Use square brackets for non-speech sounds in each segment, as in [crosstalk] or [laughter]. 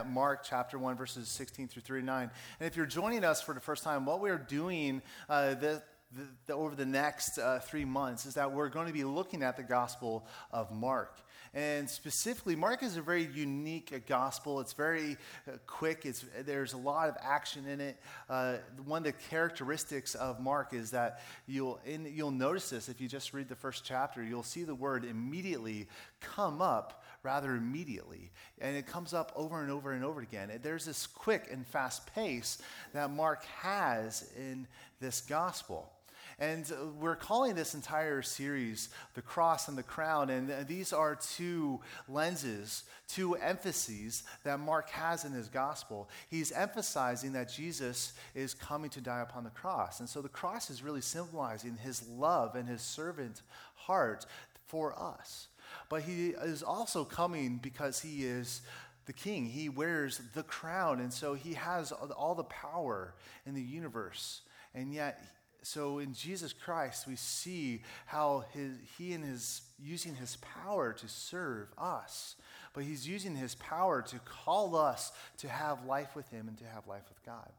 at Mark chapter 1, verses 16 through 39. And if you're joining us for the first time, what we're doing uh, the, the, the, over the next uh, three months is that we're going to be looking at the Gospel of Mark. And specifically, Mark is a very unique uh, gospel. It's very uh, quick. It's, there's a lot of action in it. Uh, one of the characteristics of Mark is that you'll, in, you'll notice this if you just read the first chapter. You'll see the word immediately come up rather immediately. And it comes up over and over and over again. There's this quick and fast pace that Mark has in this gospel. And we're calling this entire series The Cross and the Crown. And these are two lenses, two emphases that Mark has in his gospel. He's emphasizing that Jesus is coming to die upon the cross. And so the cross is really symbolizing his love and his servant heart for us. But he is also coming because he is the king. He wears the crown, and so he has all the power in the universe. And yet, so in Jesus Christ, we see how his, he and his using his power to serve us, but he's using his power to call us to have life with him and to have life with God.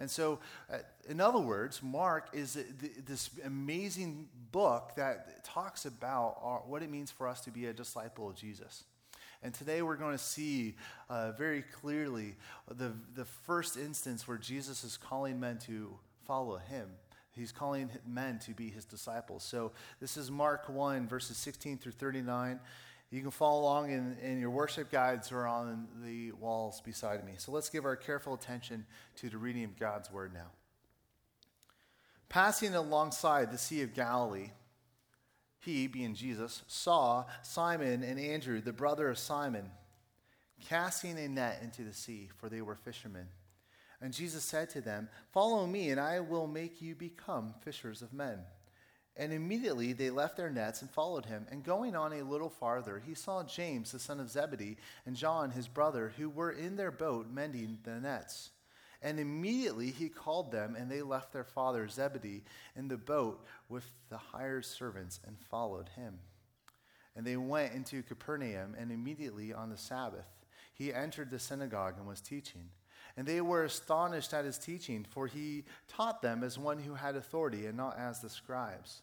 And so, uh, in other words, Mark is this amazing book that talks about our, what it means for us to be a disciple of Jesus. And today we're going to see uh, very clearly the, the first instance where Jesus is calling men to follow him. He's calling men to be his disciples. So this is Mark 1, verses 16 through 39. You can follow along in, in your worship guides or on the walls beside me. So let's give our careful attention to the reading of God's word now. Passing alongside the Sea of Galilee, he, being Jesus, saw Simon and Andrew, the brother of Simon, casting a net into the sea, for they were fishermen. And Jesus said to them, Follow me, and I will make you become fishers of men. And immediately they left their nets and followed him. And going on a little farther, he saw James, the son of Zebedee, and John, his brother, who were in their boat mending the nets. And immediately he called them, and they left their father Zebedee in the boat with the hired servants and followed him. And they went into Capernaum, and immediately on the Sabbath he entered the synagogue and was teaching. And they were astonished at his teaching, for he taught them as one who had authority and not as the scribes.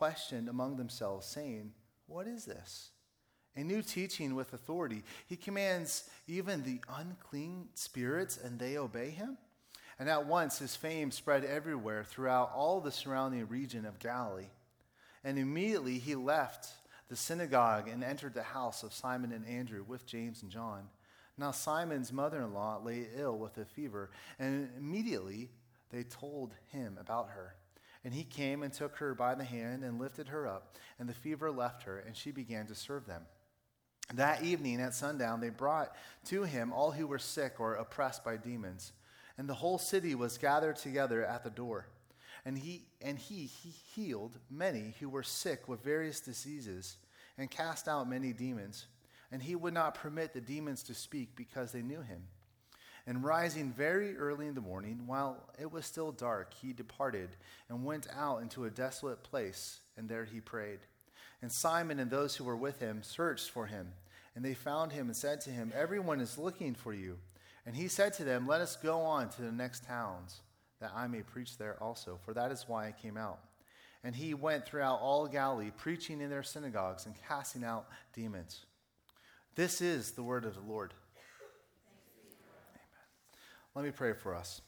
questioned among themselves, saying, What is this? A new teaching with authority. He commands even the unclean spirits, and they obey him? And at once his fame spread everywhere throughout all the surrounding region of Galilee. And immediately he left the synagogue and entered the house of Simon and Andrew with James and John. Now, Simon's mother in law lay ill with a fever, and immediately they told him about her. And he came and took her by the hand and lifted her up, and the fever left her, and she began to serve them. That evening at sundown, they brought to him all who were sick or oppressed by demons, and the whole city was gathered together at the door. And he, and he, he healed many who were sick with various diseases, and cast out many demons and he would not permit the demons to speak because they knew him. And rising very early in the morning, while it was still dark, he departed and went out into a desolate place, and there he prayed. And Simon and those who were with him searched for him, and they found him and said to him, Everyone is looking for you. And he said to them, Let us go on to the next towns, that I may preach there also, for that is why I came out. And he went throughout all Galilee, preaching in their synagogues and casting out demons. This is the word of the Lord. Let me pray for us.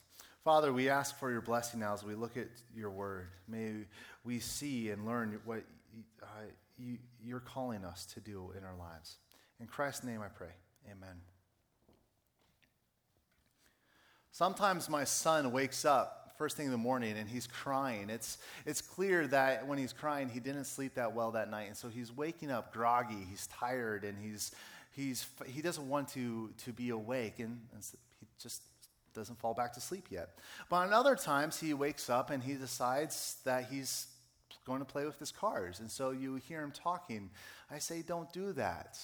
Father, we ask for your blessing now as we look at your word. May we see and learn what uh, you, you're calling us to do in our lives. In Christ's name I pray. Amen. Sometimes my son wakes up first thing in the morning and he's crying. It's, it's clear that when he's crying, he didn't sleep that well that night. And so he's waking up groggy, he's tired, and he's, he's, he doesn't want to, to be awake. And, and he just doesn't fall back to sleep yet. But on other times, he wakes up and he decides that he's going to play with his cars. And so you hear him talking. I say, don't do that.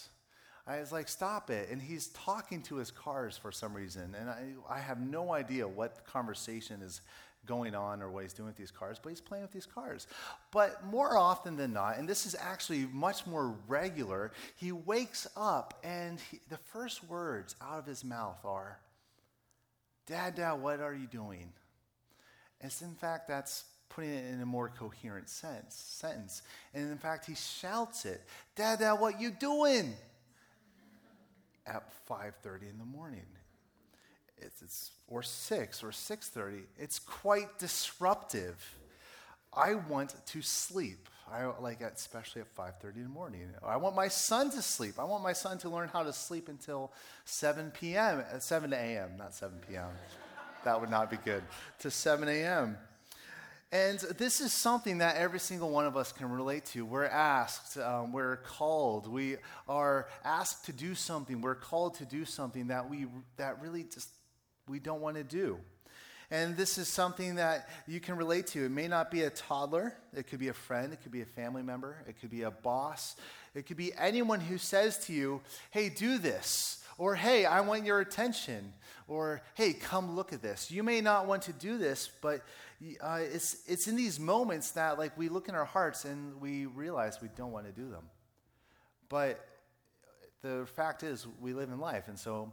I was like, stop it. And he's talking to his cars for some reason. And I, I have no idea what conversation is going on or what he's doing with these cars, but he's playing with these cars. But more often than not, and this is actually much more regular, he wakes up and he, the first words out of his mouth are, Dad, Dad, what are you doing? And in fact, that's putting it in a more coherent sense, sentence. And in fact, he shouts it, Dad, Dad, what you doing? At 5.30 in the morning. It's, it's, or 6 or 6.30. It's quite disruptive. I want to sleep. I like especially at 5:30 in the morning. I want my son to sleep. I want my son to learn how to sleep until 7 p.m. 7 a.m. Not 7 p.m. that would not be good. To 7 a.m. And this is something that every single one of us can relate to. We're asked, um, we're called, we are asked to do something. We're called to do something that we that really just we don't want to do. And this is something that you can relate to. It may not be a toddler, it could be a friend, it could be a family member, it could be a boss, it could be anyone who says to you, hey, do this, or hey, I want your attention, or hey, come look at this. You may not want to do this, but uh, it's, it's in these moments that like we look in our hearts and we realize we don't want to do them. But the fact is, we live in life, and so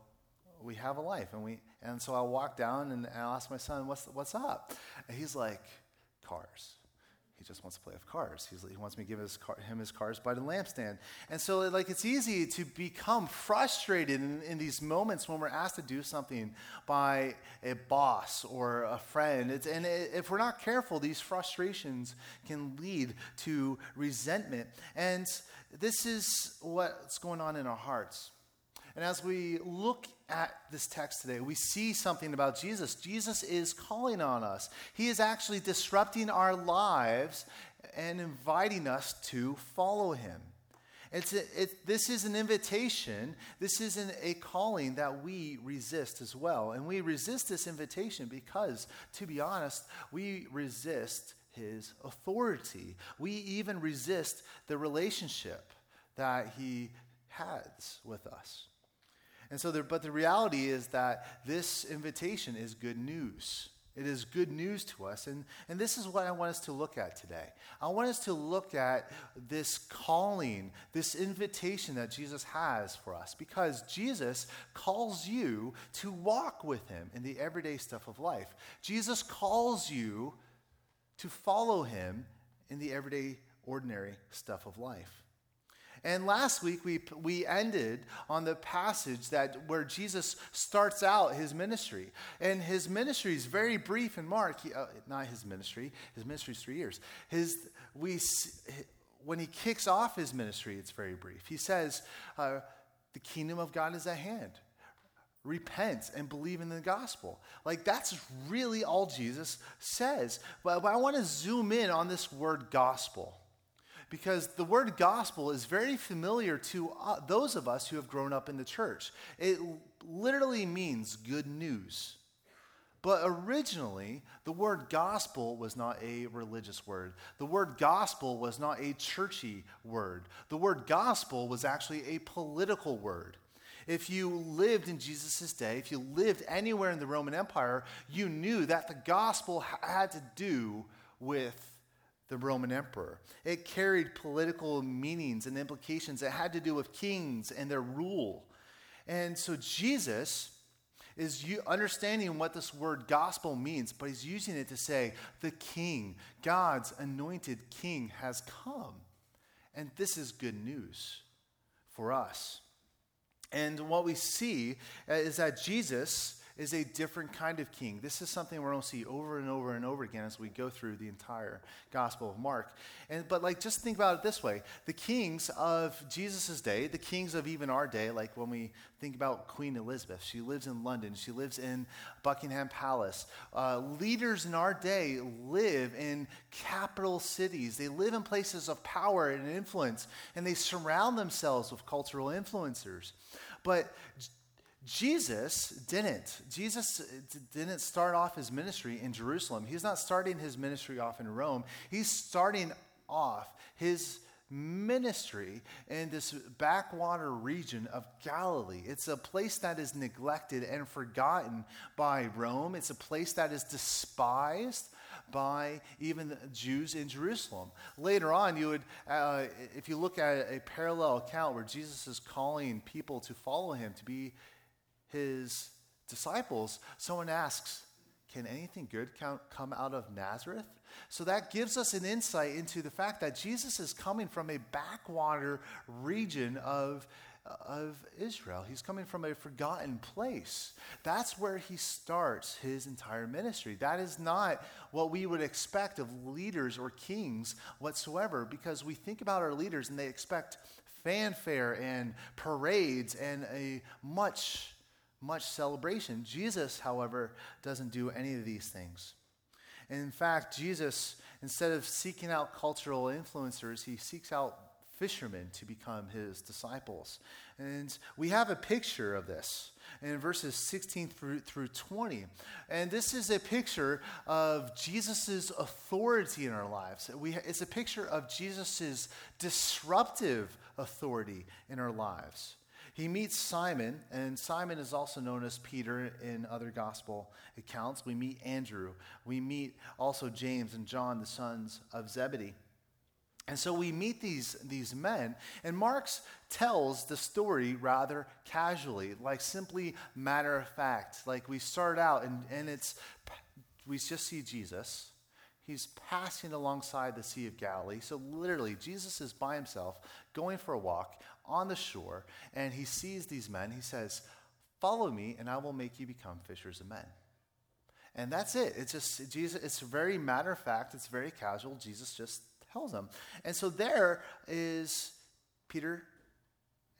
we have a life, and we and so I walk down and I ask my son, "What's what's up?" And he's like, "Cars." He just wants to play with cars. He's, he wants me to give his car, him his cars by the lampstand. And so, like, it's easy to become frustrated in, in, these moments when we're asked to do something by a boss or a friend. It's, and if we're not careful, these frustrations can lead to resentment. And this is what's going on in our hearts. And as we look at this text today, we see something about Jesus. Jesus is calling on us, He is actually disrupting our lives and inviting us to follow Him. It's a, it, this is an invitation. This is an, a calling that we resist as well. And we resist this invitation because, to be honest, we resist his authority. We even resist the relationship that he has with us. And so, there, but the reality is that this invitation is good news. It is good news to us. And, and this is what I want us to look at today. I want us to look at this calling, this invitation that Jesus has for us, because Jesus calls you to walk with him in the everyday stuff of life. Jesus calls you to follow him in the everyday, ordinary stuff of life. And last week we, we ended on the passage that where Jesus starts out his ministry. And his ministry is very brief in Mark. He, uh, not his ministry, his ministry is three years. His, we, when he kicks off his ministry, it's very brief. He says, uh, The kingdom of God is at hand repent and believe in the gospel. Like that's really all Jesus says. But, but I want to zoom in on this word gospel because the word gospel is very familiar to uh, those of us who have grown up in the church. It literally means good news. But originally, the word gospel was not a religious word. The word gospel was not a churchy word. The word gospel was actually a political word. If you lived in Jesus' day, if you lived anywhere in the Roman Empire, you knew that the gospel had to do with the Roman emperor. It carried political meanings and implications. It had to do with kings and their rule. And so Jesus is understanding what this word gospel means, but he's using it to say the king, God's anointed king, has come. And this is good news for us. And what we see is that Jesus is a different kind of king. This is something we're going to see over and over and over again as we go through the entire Gospel of Mark. And but like just think about it this way: the kings of Jesus' day, the kings of even our day, like when we think about Queen Elizabeth, she lives in London, she lives in Buckingham Palace. Uh, leaders in our day live in capital cities. They live in places of power and influence, and they surround themselves with cultural influencers. But Jesus didn't. Jesus didn't start off his ministry in Jerusalem. He's not starting his ministry off in Rome. He's starting off his ministry in this backwater region of Galilee. It's a place that is neglected and forgotten by Rome. It's a place that is despised by even Jews in Jerusalem. Later on, you would, uh, if you look at a parallel account where Jesus is calling people to follow him, to be his disciples, someone asks, Can anything good come out of Nazareth? So that gives us an insight into the fact that Jesus is coming from a backwater region of, of Israel. He's coming from a forgotten place. That's where he starts his entire ministry. That is not what we would expect of leaders or kings whatsoever, because we think about our leaders and they expect fanfare and parades and a much much celebration. Jesus, however, doesn't do any of these things. And in fact, Jesus, instead of seeking out cultural influencers, he seeks out fishermen to become his disciples. And we have a picture of this in verses 16 through, through 20. And this is a picture of Jesus' authority in our lives. We, it's a picture of Jesus' disruptive authority in our lives. He meets Simon, and Simon is also known as Peter in other gospel accounts. We meet Andrew. We meet also James and John, the sons of Zebedee. And so we meet these, these men, and Mark's tells the story rather casually, like simply matter of fact. Like we start out, and, and it's, we just see Jesus. He's passing alongside the Sea of Galilee. So literally, Jesus is by himself going for a walk on the shore, and he sees these men. He says, Follow me, and I will make you become fishers of men. And that's it. It's just Jesus, it's very matter of fact, it's very casual. Jesus just tells them. And so there is Peter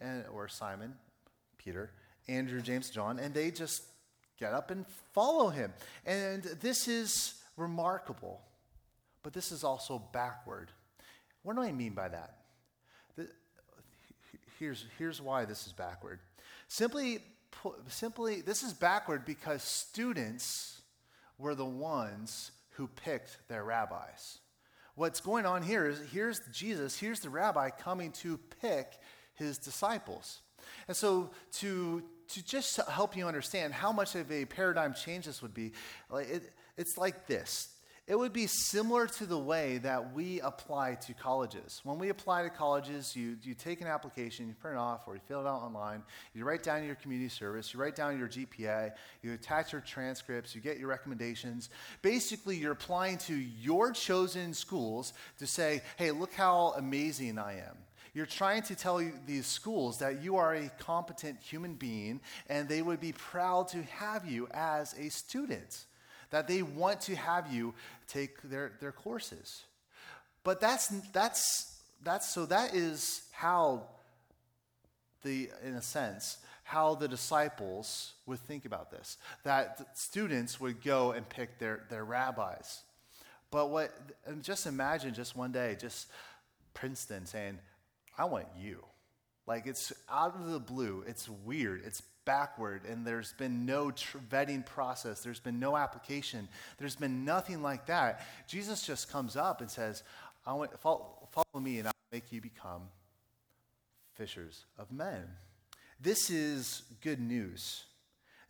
and or Simon, Peter, Andrew, James, John, and they just get up and follow him. And this is remarkable, but this is also backward. What do I mean by that? here's, here's why this is backward. Simply, simply, this is backward because students were the ones who picked their rabbis. What's going on here is here's Jesus, here's the rabbi coming to pick his disciples. And so, to, to just help you understand how much of a paradigm change this would be, it, it's like this it would be similar to the way that we apply to colleges. When we apply to colleges, you, you take an application, you print it off, or you fill it out online, you write down your community service, you write down your GPA, you attach your transcripts, you get your recommendations. Basically, you're applying to your chosen schools to say, hey, look how amazing I am. You're trying to tell these schools that you are a competent human being and they would be proud to have you as a student that they want to have you take their, their courses. But that's, that's, that's, so that is how the, in a sense, how the disciples would think about this. That students would go and pick their, their rabbis. But what, and just imagine just one day, just Princeton saying, I want you. Like it's out of the blue. It's weird. It's backward and there's been no tr- vetting process. There's been no application. There's been nothing like that. Jesus just comes up and says, I want, follow, follow me and I'll make you become fishers of men. This is good news.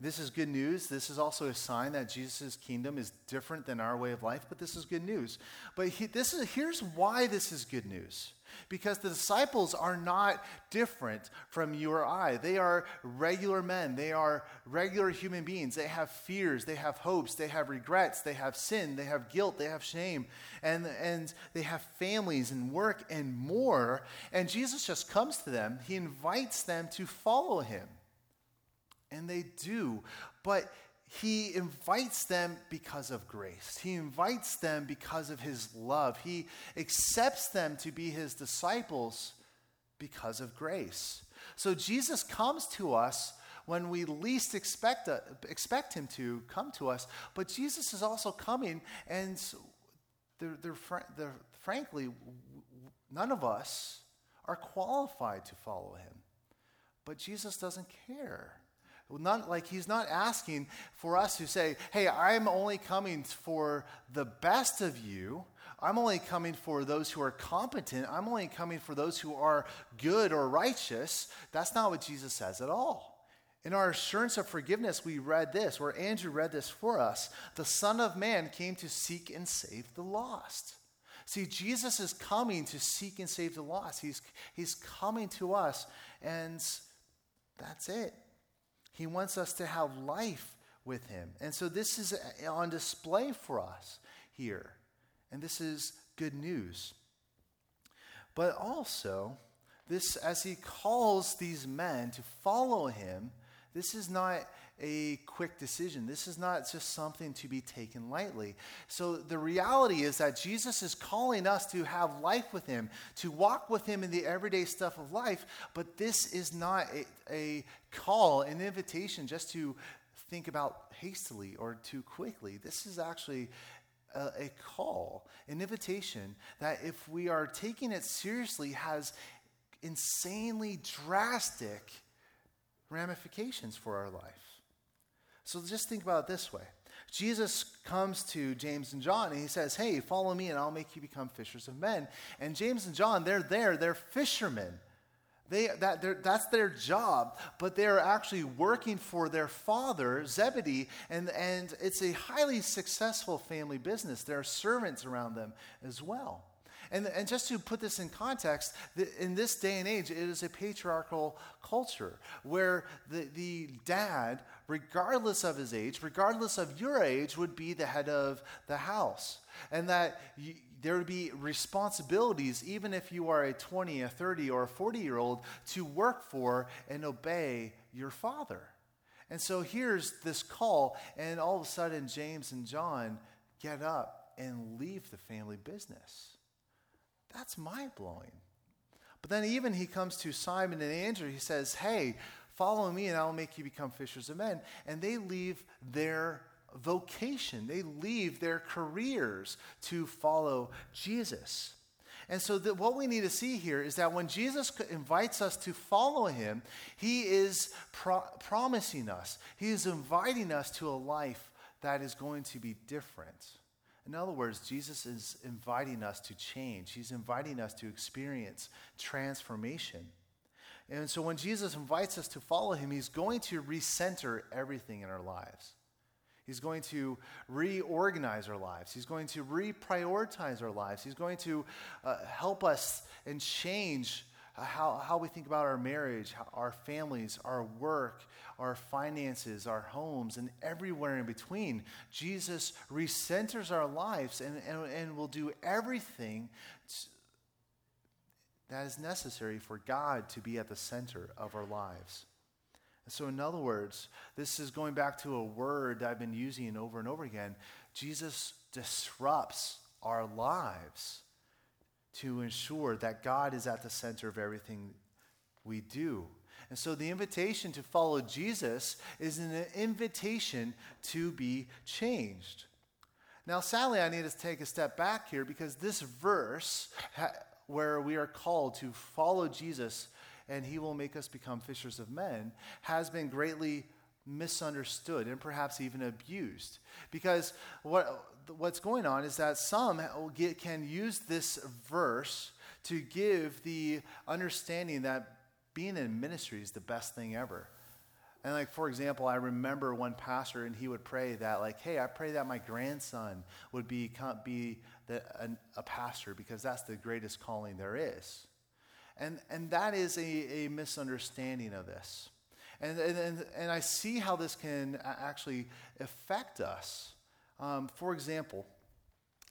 This is good news. This is also a sign that Jesus' kingdom is different than our way of life, but this is good news. But he, this is, here's why this is good news. Because the disciples are not different from you or I. They are regular men. They are regular human beings. They have fears. They have hopes. They have regrets. They have sin. They have guilt. They have shame. And, and they have families and work and more. And Jesus just comes to them. He invites them to follow him. And they do. But he invites them because of grace. He invites them because of his love. He accepts them to be his disciples because of grace. So Jesus comes to us when we least expect, uh, expect him to come to us, but Jesus is also coming, and they're, they're, fr- they're, frankly, none of us are qualified to follow him. But Jesus doesn't care Not like he's not asking for us to say, hey, I'm only coming for the best of you. I'm only coming for those who are competent. I'm only coming for those who are good or righteous. That's not what Jesus says at all. In our assurance of forgiveness, we read this, where Andrew read this for us. The Son of Man came to seek and save the lost. See, Jesus is coming to seek and save the lost. He's, he's coming to us, and that's it. He wants us to have life with him. And so this is on display for us here. And this is good news. But also, this as he calls these men to follow him, this is not a quick decision. This is not just something to be taken lightly. So the reality is that Jesus is calling us to have life with him, to walk with him in the everyday stuff of life, but this is not a, a call, an invitation just to think about hastily or too quickly. This is actually a, a call, an invitation that if we are taking it seriously has insanely drastic ramifications for our life. So just think about it this way Jesus comes to James and John and he says, Hey, follow me and I'll make you become fishers of men. And James and John, they're there, they're fishermen. They, that, that's their job, but they're actually working for their father, Zebedee, and, and it's a highly successful family business. There are servants around them as well. And, and just to put this in context, the, in this day and age, it is a patriarchal culture where the, the dad, regardless of his age, regardless of your age, would be the head of the house. And that you, there would be responsibilities, even if you are a 20, a 30, or a 40 year old, to work for and obey your father. And so here's this call, and all of a sudden, James and John get up and leave the family business. That's mind blowing. But then, even he comes to Simon and Andrew, he says, Hey, follow me and I'll make you become fishers of men. And they leave their vocation, they leave their careers to follow Jesus. And so, what we need to see here is that when Jesus invites us to follow him, he is pro- promising us, he is inviting us to a life that is going to be different. In other words, Jesus is inviting us to change. He's inviting us to experience transformation. And so when Jesus invites us to follow him, he's going to recenter everything in our lives. He's going to reorganize our lives. He's going to reprioritize our lives. He's going to uh, help us and change how, how we think about our marriage, our families, our work, our finances, our homes, and everywhere in between. Jesus recenters our lives and, and, and will do everything that is necessary for God to be at the center of our lives. so, in other words, this is going back to a word I've been using over and over again. Jesus disrupts our lives to ensure that God is at the center of everything we do. And so the invitation to follow Jesus is an invitation to be changed. Now, sadly, I need to take a step back here because this verse, where we are called to follow Jesus and he will make us become fishers of men, has been greatly misunderstood and perhaps even abused. Because what, what's going on is that some get, can use this verse to give the understanding that being in ministry is the best thing ever. And like for example, I remember one pastor and he would pray that like, hey, I pray that my grandson would be be the, a, a pastor because that's the greatest calling there is. And and that is a, a misunderstanding of this. And, and, and I see how this can actually affect us. Um, for example,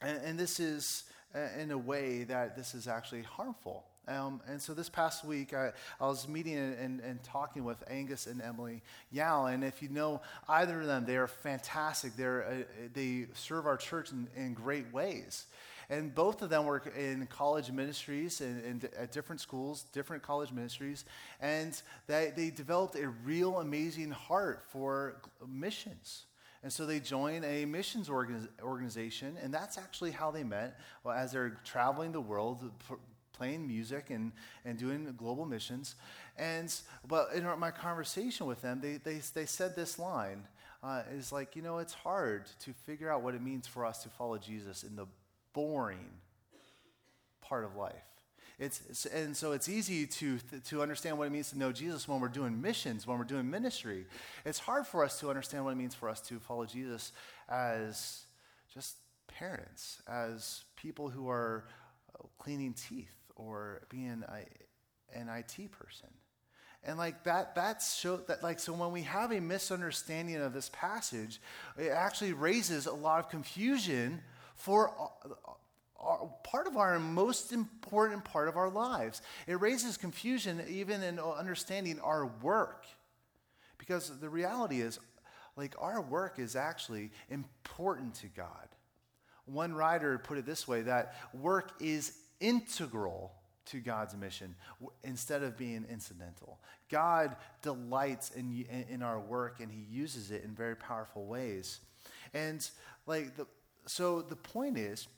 and, and, this is uh, in a way that this is actually harmful. Um, and so this past week, I, I was meeting and, and, talking with Angus and Emily Yao. And if you know either of them, they are fantastic. They're, uh, they serve our church in, in great ways. And both of them work in college ministries and, and at different schools, different college ministries. And they, they developed a real amazing heart for missions. And so they join a missions organiz- organization, and that's actually how they met. Well, as they're traveling the world, playing music and, and doing global missions. And, but in my conversation with them, they, they, they said this line uh, is like, you know, it's hard to figure out what it means for us to follow Jesus in the boring part of life. It's, and so it's easy to, to understand what it means to know Jesus when we're doing missions, when we're doing ministry. It's hard for us to understand what it means for us to follow Jesus as just parents, as people who are uh, cleaning teeth or being a, an IT person. And like that, that's show that like so when we have a misunderstanding of this passage, it actually raises a lot of confusion for our, part of our most important part of our lives. It raises confusion even in understanding our work. Because the reality is, like, our work is actually important to God. One writer put it this way that work is integral to God's mission instead of being incidental. God delights in, in our work and he uses it in very powerful ways. And like the, so the point is,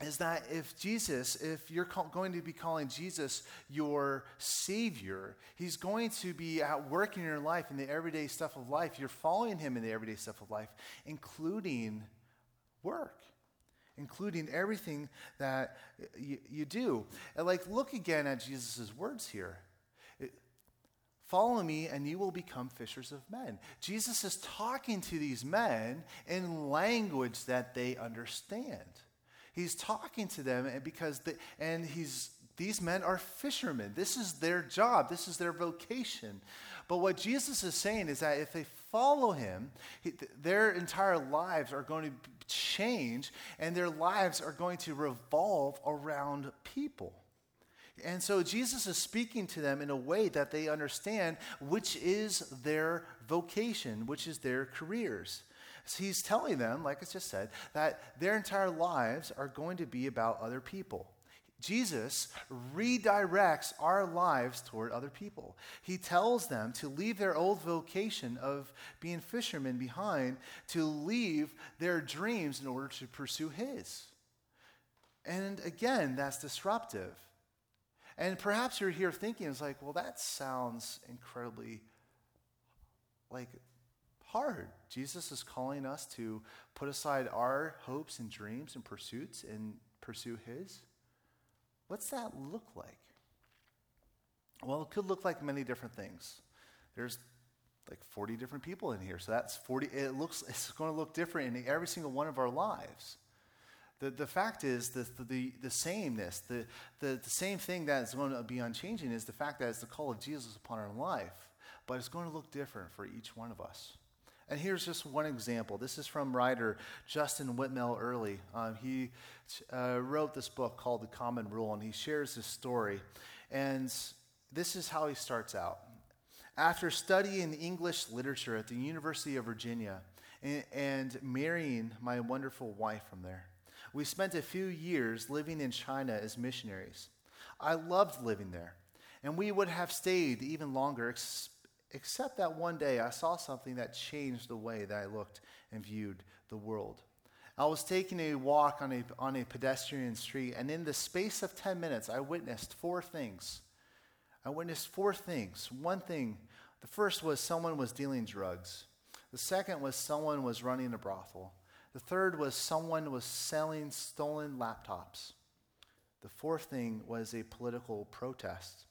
is that if Jesus, if you're call, going to be calling Jesus your Savior, He's going to be at work in your life in the everyday stuff of life. You're following Him in the everyday stuff of life, including work, including everything that you, you do. And like, look again at Jesus' words here. Follow me, and you will become fishers of men. Jesus is talking to these men in language that they understand. He's talking to them and because the, and he's these men are fishermen. This is their job. This is their vocation. But what Jesus is saying is that if they follow him, he, their entire lives are going to change and their lives are going to revolve around people. And so Jesus is speaking to them in a way that they understand, which is their vocation, which is their careers. So he's telling them, like I just said, that their entire lives are going to be about other people. Jesus redirects our lives toward other people. He tells them to leave their old vocation of being fishermen behind, to leave their dreams in order to pursue His. And again, that's disruptive. And perhaps you're here thinking, it's like, well, that sounds incredibly like hard. Jesus is calling us to put aside our hopes and dreams and pursuits and pursue His. What's that look like? Well, it could look like many different things. There's like 40 different people in here. So that's 40. It looks, [laughs] it's going to look different in every single one of our lives. The, the fact is the, the, the sameness, the, the, the same thing that is going to be unchanging is the fact that it's the call of Jesus upon our life. But it's going to look different for each one of us. And here's just one example. This is from writer Justin Whitmel Earley. Um, he uh, wrote this book called The Common Rule, and he shares this story. And this is how he starts out. After studying English literature at the University of Virginia and, and marrying my wonderful wife from there, we spent a few years living in China as missionaries. I loved living there, and we would have stayed even longer, except that one day I saw something that changed the way that I looked and viewed the world. I was taking a walk on a, on a pedestrian street, and in the space of 10 minutes, I witnessed four things. I witnessed four things. One thing, the first was someone was dealing drugs. The second was someone was running a brothel. The third was someone was selling stolen laptops. The fourth thing was a political protest.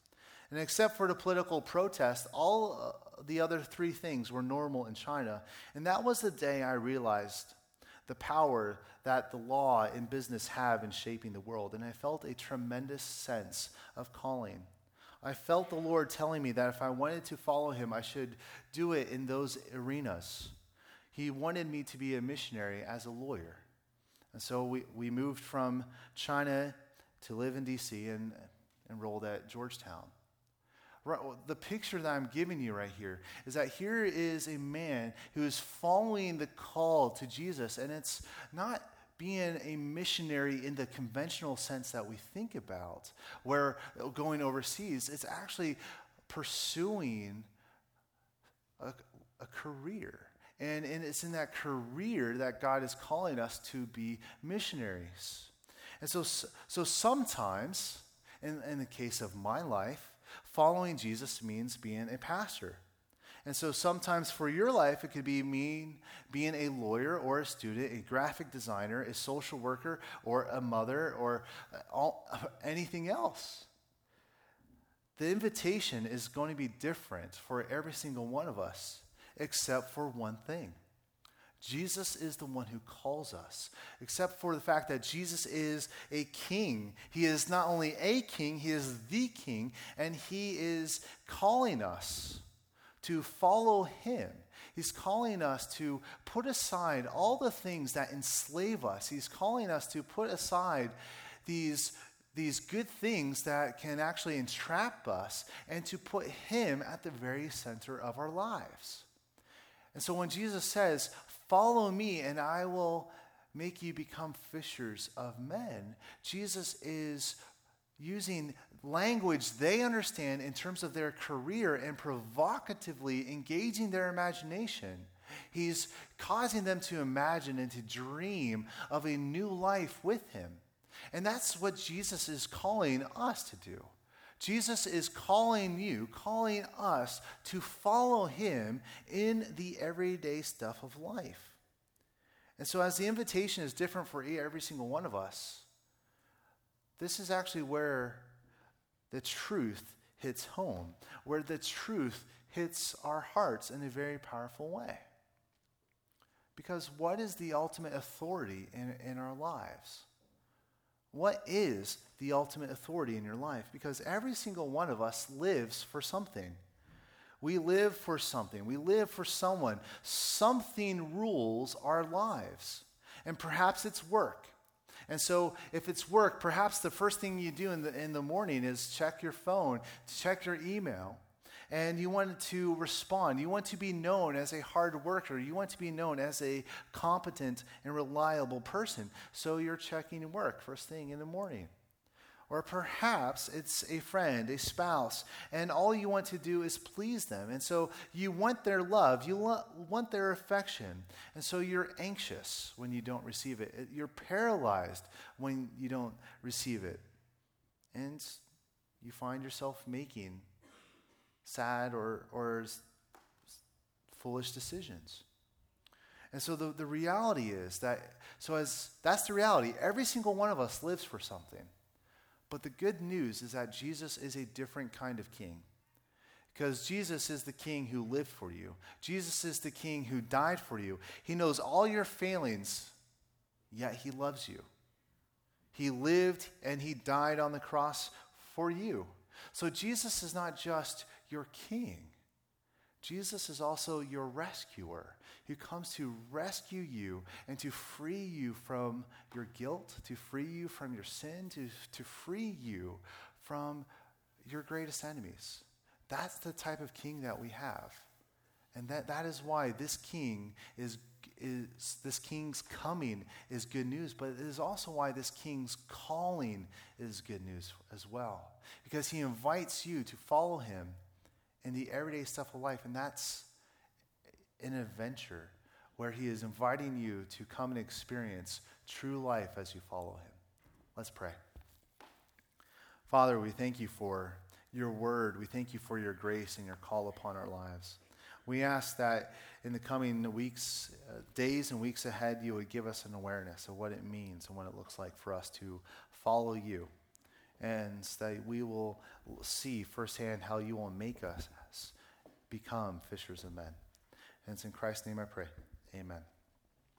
And except for the political protest, all uh, the other three things were normal in China. And that was the day I realized the power that the law and business have in shaping the world. And I felt a tremendous sense of calling. I felt the Lord telling me that if I wanted to follow him, I should do it in those arenas. He wanted me to be a missionary as a lawyer. And so we, we moved from China to live in D.C. and enrolled at Georgetown. The picture that I'm giving you right here is that here is a man who is following the call to Jesus, and it's not being a missionary in the conventional sense that we think about, where going overseas, it's actually pursuing a, a career. And, and it's in that career that God is calling us to be missionaries. And so, so sometimes In, in the case of my life, following Jesus means being a pastor. And so sometimes for your life, it could be mean being a lawyer or a student, a graphic designer, a social worker, or a mother, or uh, all, [laughs] anything else. The invitation is going to be different for every single one of us, except for one thing. Jesus is the one who calls us, except for the fact that Jesus is a king. He is not only a king, he is the king, and he is calling us to follow him. He's calling us to put aside all the things that enslave us. He's calling us to put aside these, these good things that can actually entrap us and to put him at the very center of our lives. And so when Jesus says, Follow me and I will make you become fishers of men, Jesus is using language they understand in terms of their career and provocatively engaging their imagination. He's causing them to imagine and to dream of a new life with him. And that's what Jesus is calling us to do. Jesus is calling you, calling us to follow him in the everyday stuff of life. And so, as the invitation is different for every single one of us, this is actually where the truth hits home, where the truth hits our hearts in a very powerful way. Because what is the ultimate authority in, in our lives? What is the ultimate authority in your life? Because every single one of us lives for something. We live for something. We live for someone. Something rules our lives. And perhaps it's work. And so, if it's work, perhaps the first thing you do in the, in the morning is check your phone, check your email. And you want to respond. You want to be known as a hard worker. You want to be known as a competent and reliable person. So, you're checking work first thing in the morning. Or perhaps it's a friend, a spouse, and all you want to do is please them. And so you want their love, you want their affection. And so you're anxious when you don't receive it. You're paralyzed when you don't receive it. And you find yourself making sad or, or foolish decisions. And so the, the reality is that, so as that's the reality, every single one of us lives for something. But the good news is that Jesus is a different kind of king. Because Jesus is the king who lived for you. Jesus is the king who died for you. He knows all your failings, yet he loves you. He lived and he died on the cross for you. So Jesus is not just your king, Jesus is also your rescuer who comes to rescue you and to free you from your guilt, to free you from your sin, to, to free you from your greatest enemies. That's the type of king that we have. And that, that is why this king is, is this king's coming is good news, but it is also why this king's calling is good news as well. Because he invites you to follow him in the everyday stuff of life, and that's an adventure where He is inviting you to come and experience true life as you follow Him. Let's pray. Father, we thank you for your word. We thank you for your grace and your call upon our lives. We ask that in the coming weeks, uh, days, and weeks ahead, you would give us an awareness of what it means and what it looks like for us to follow you. And that we will see firsthand how you will make us become fishers of men. And it's in Christ's name I pray. Amen.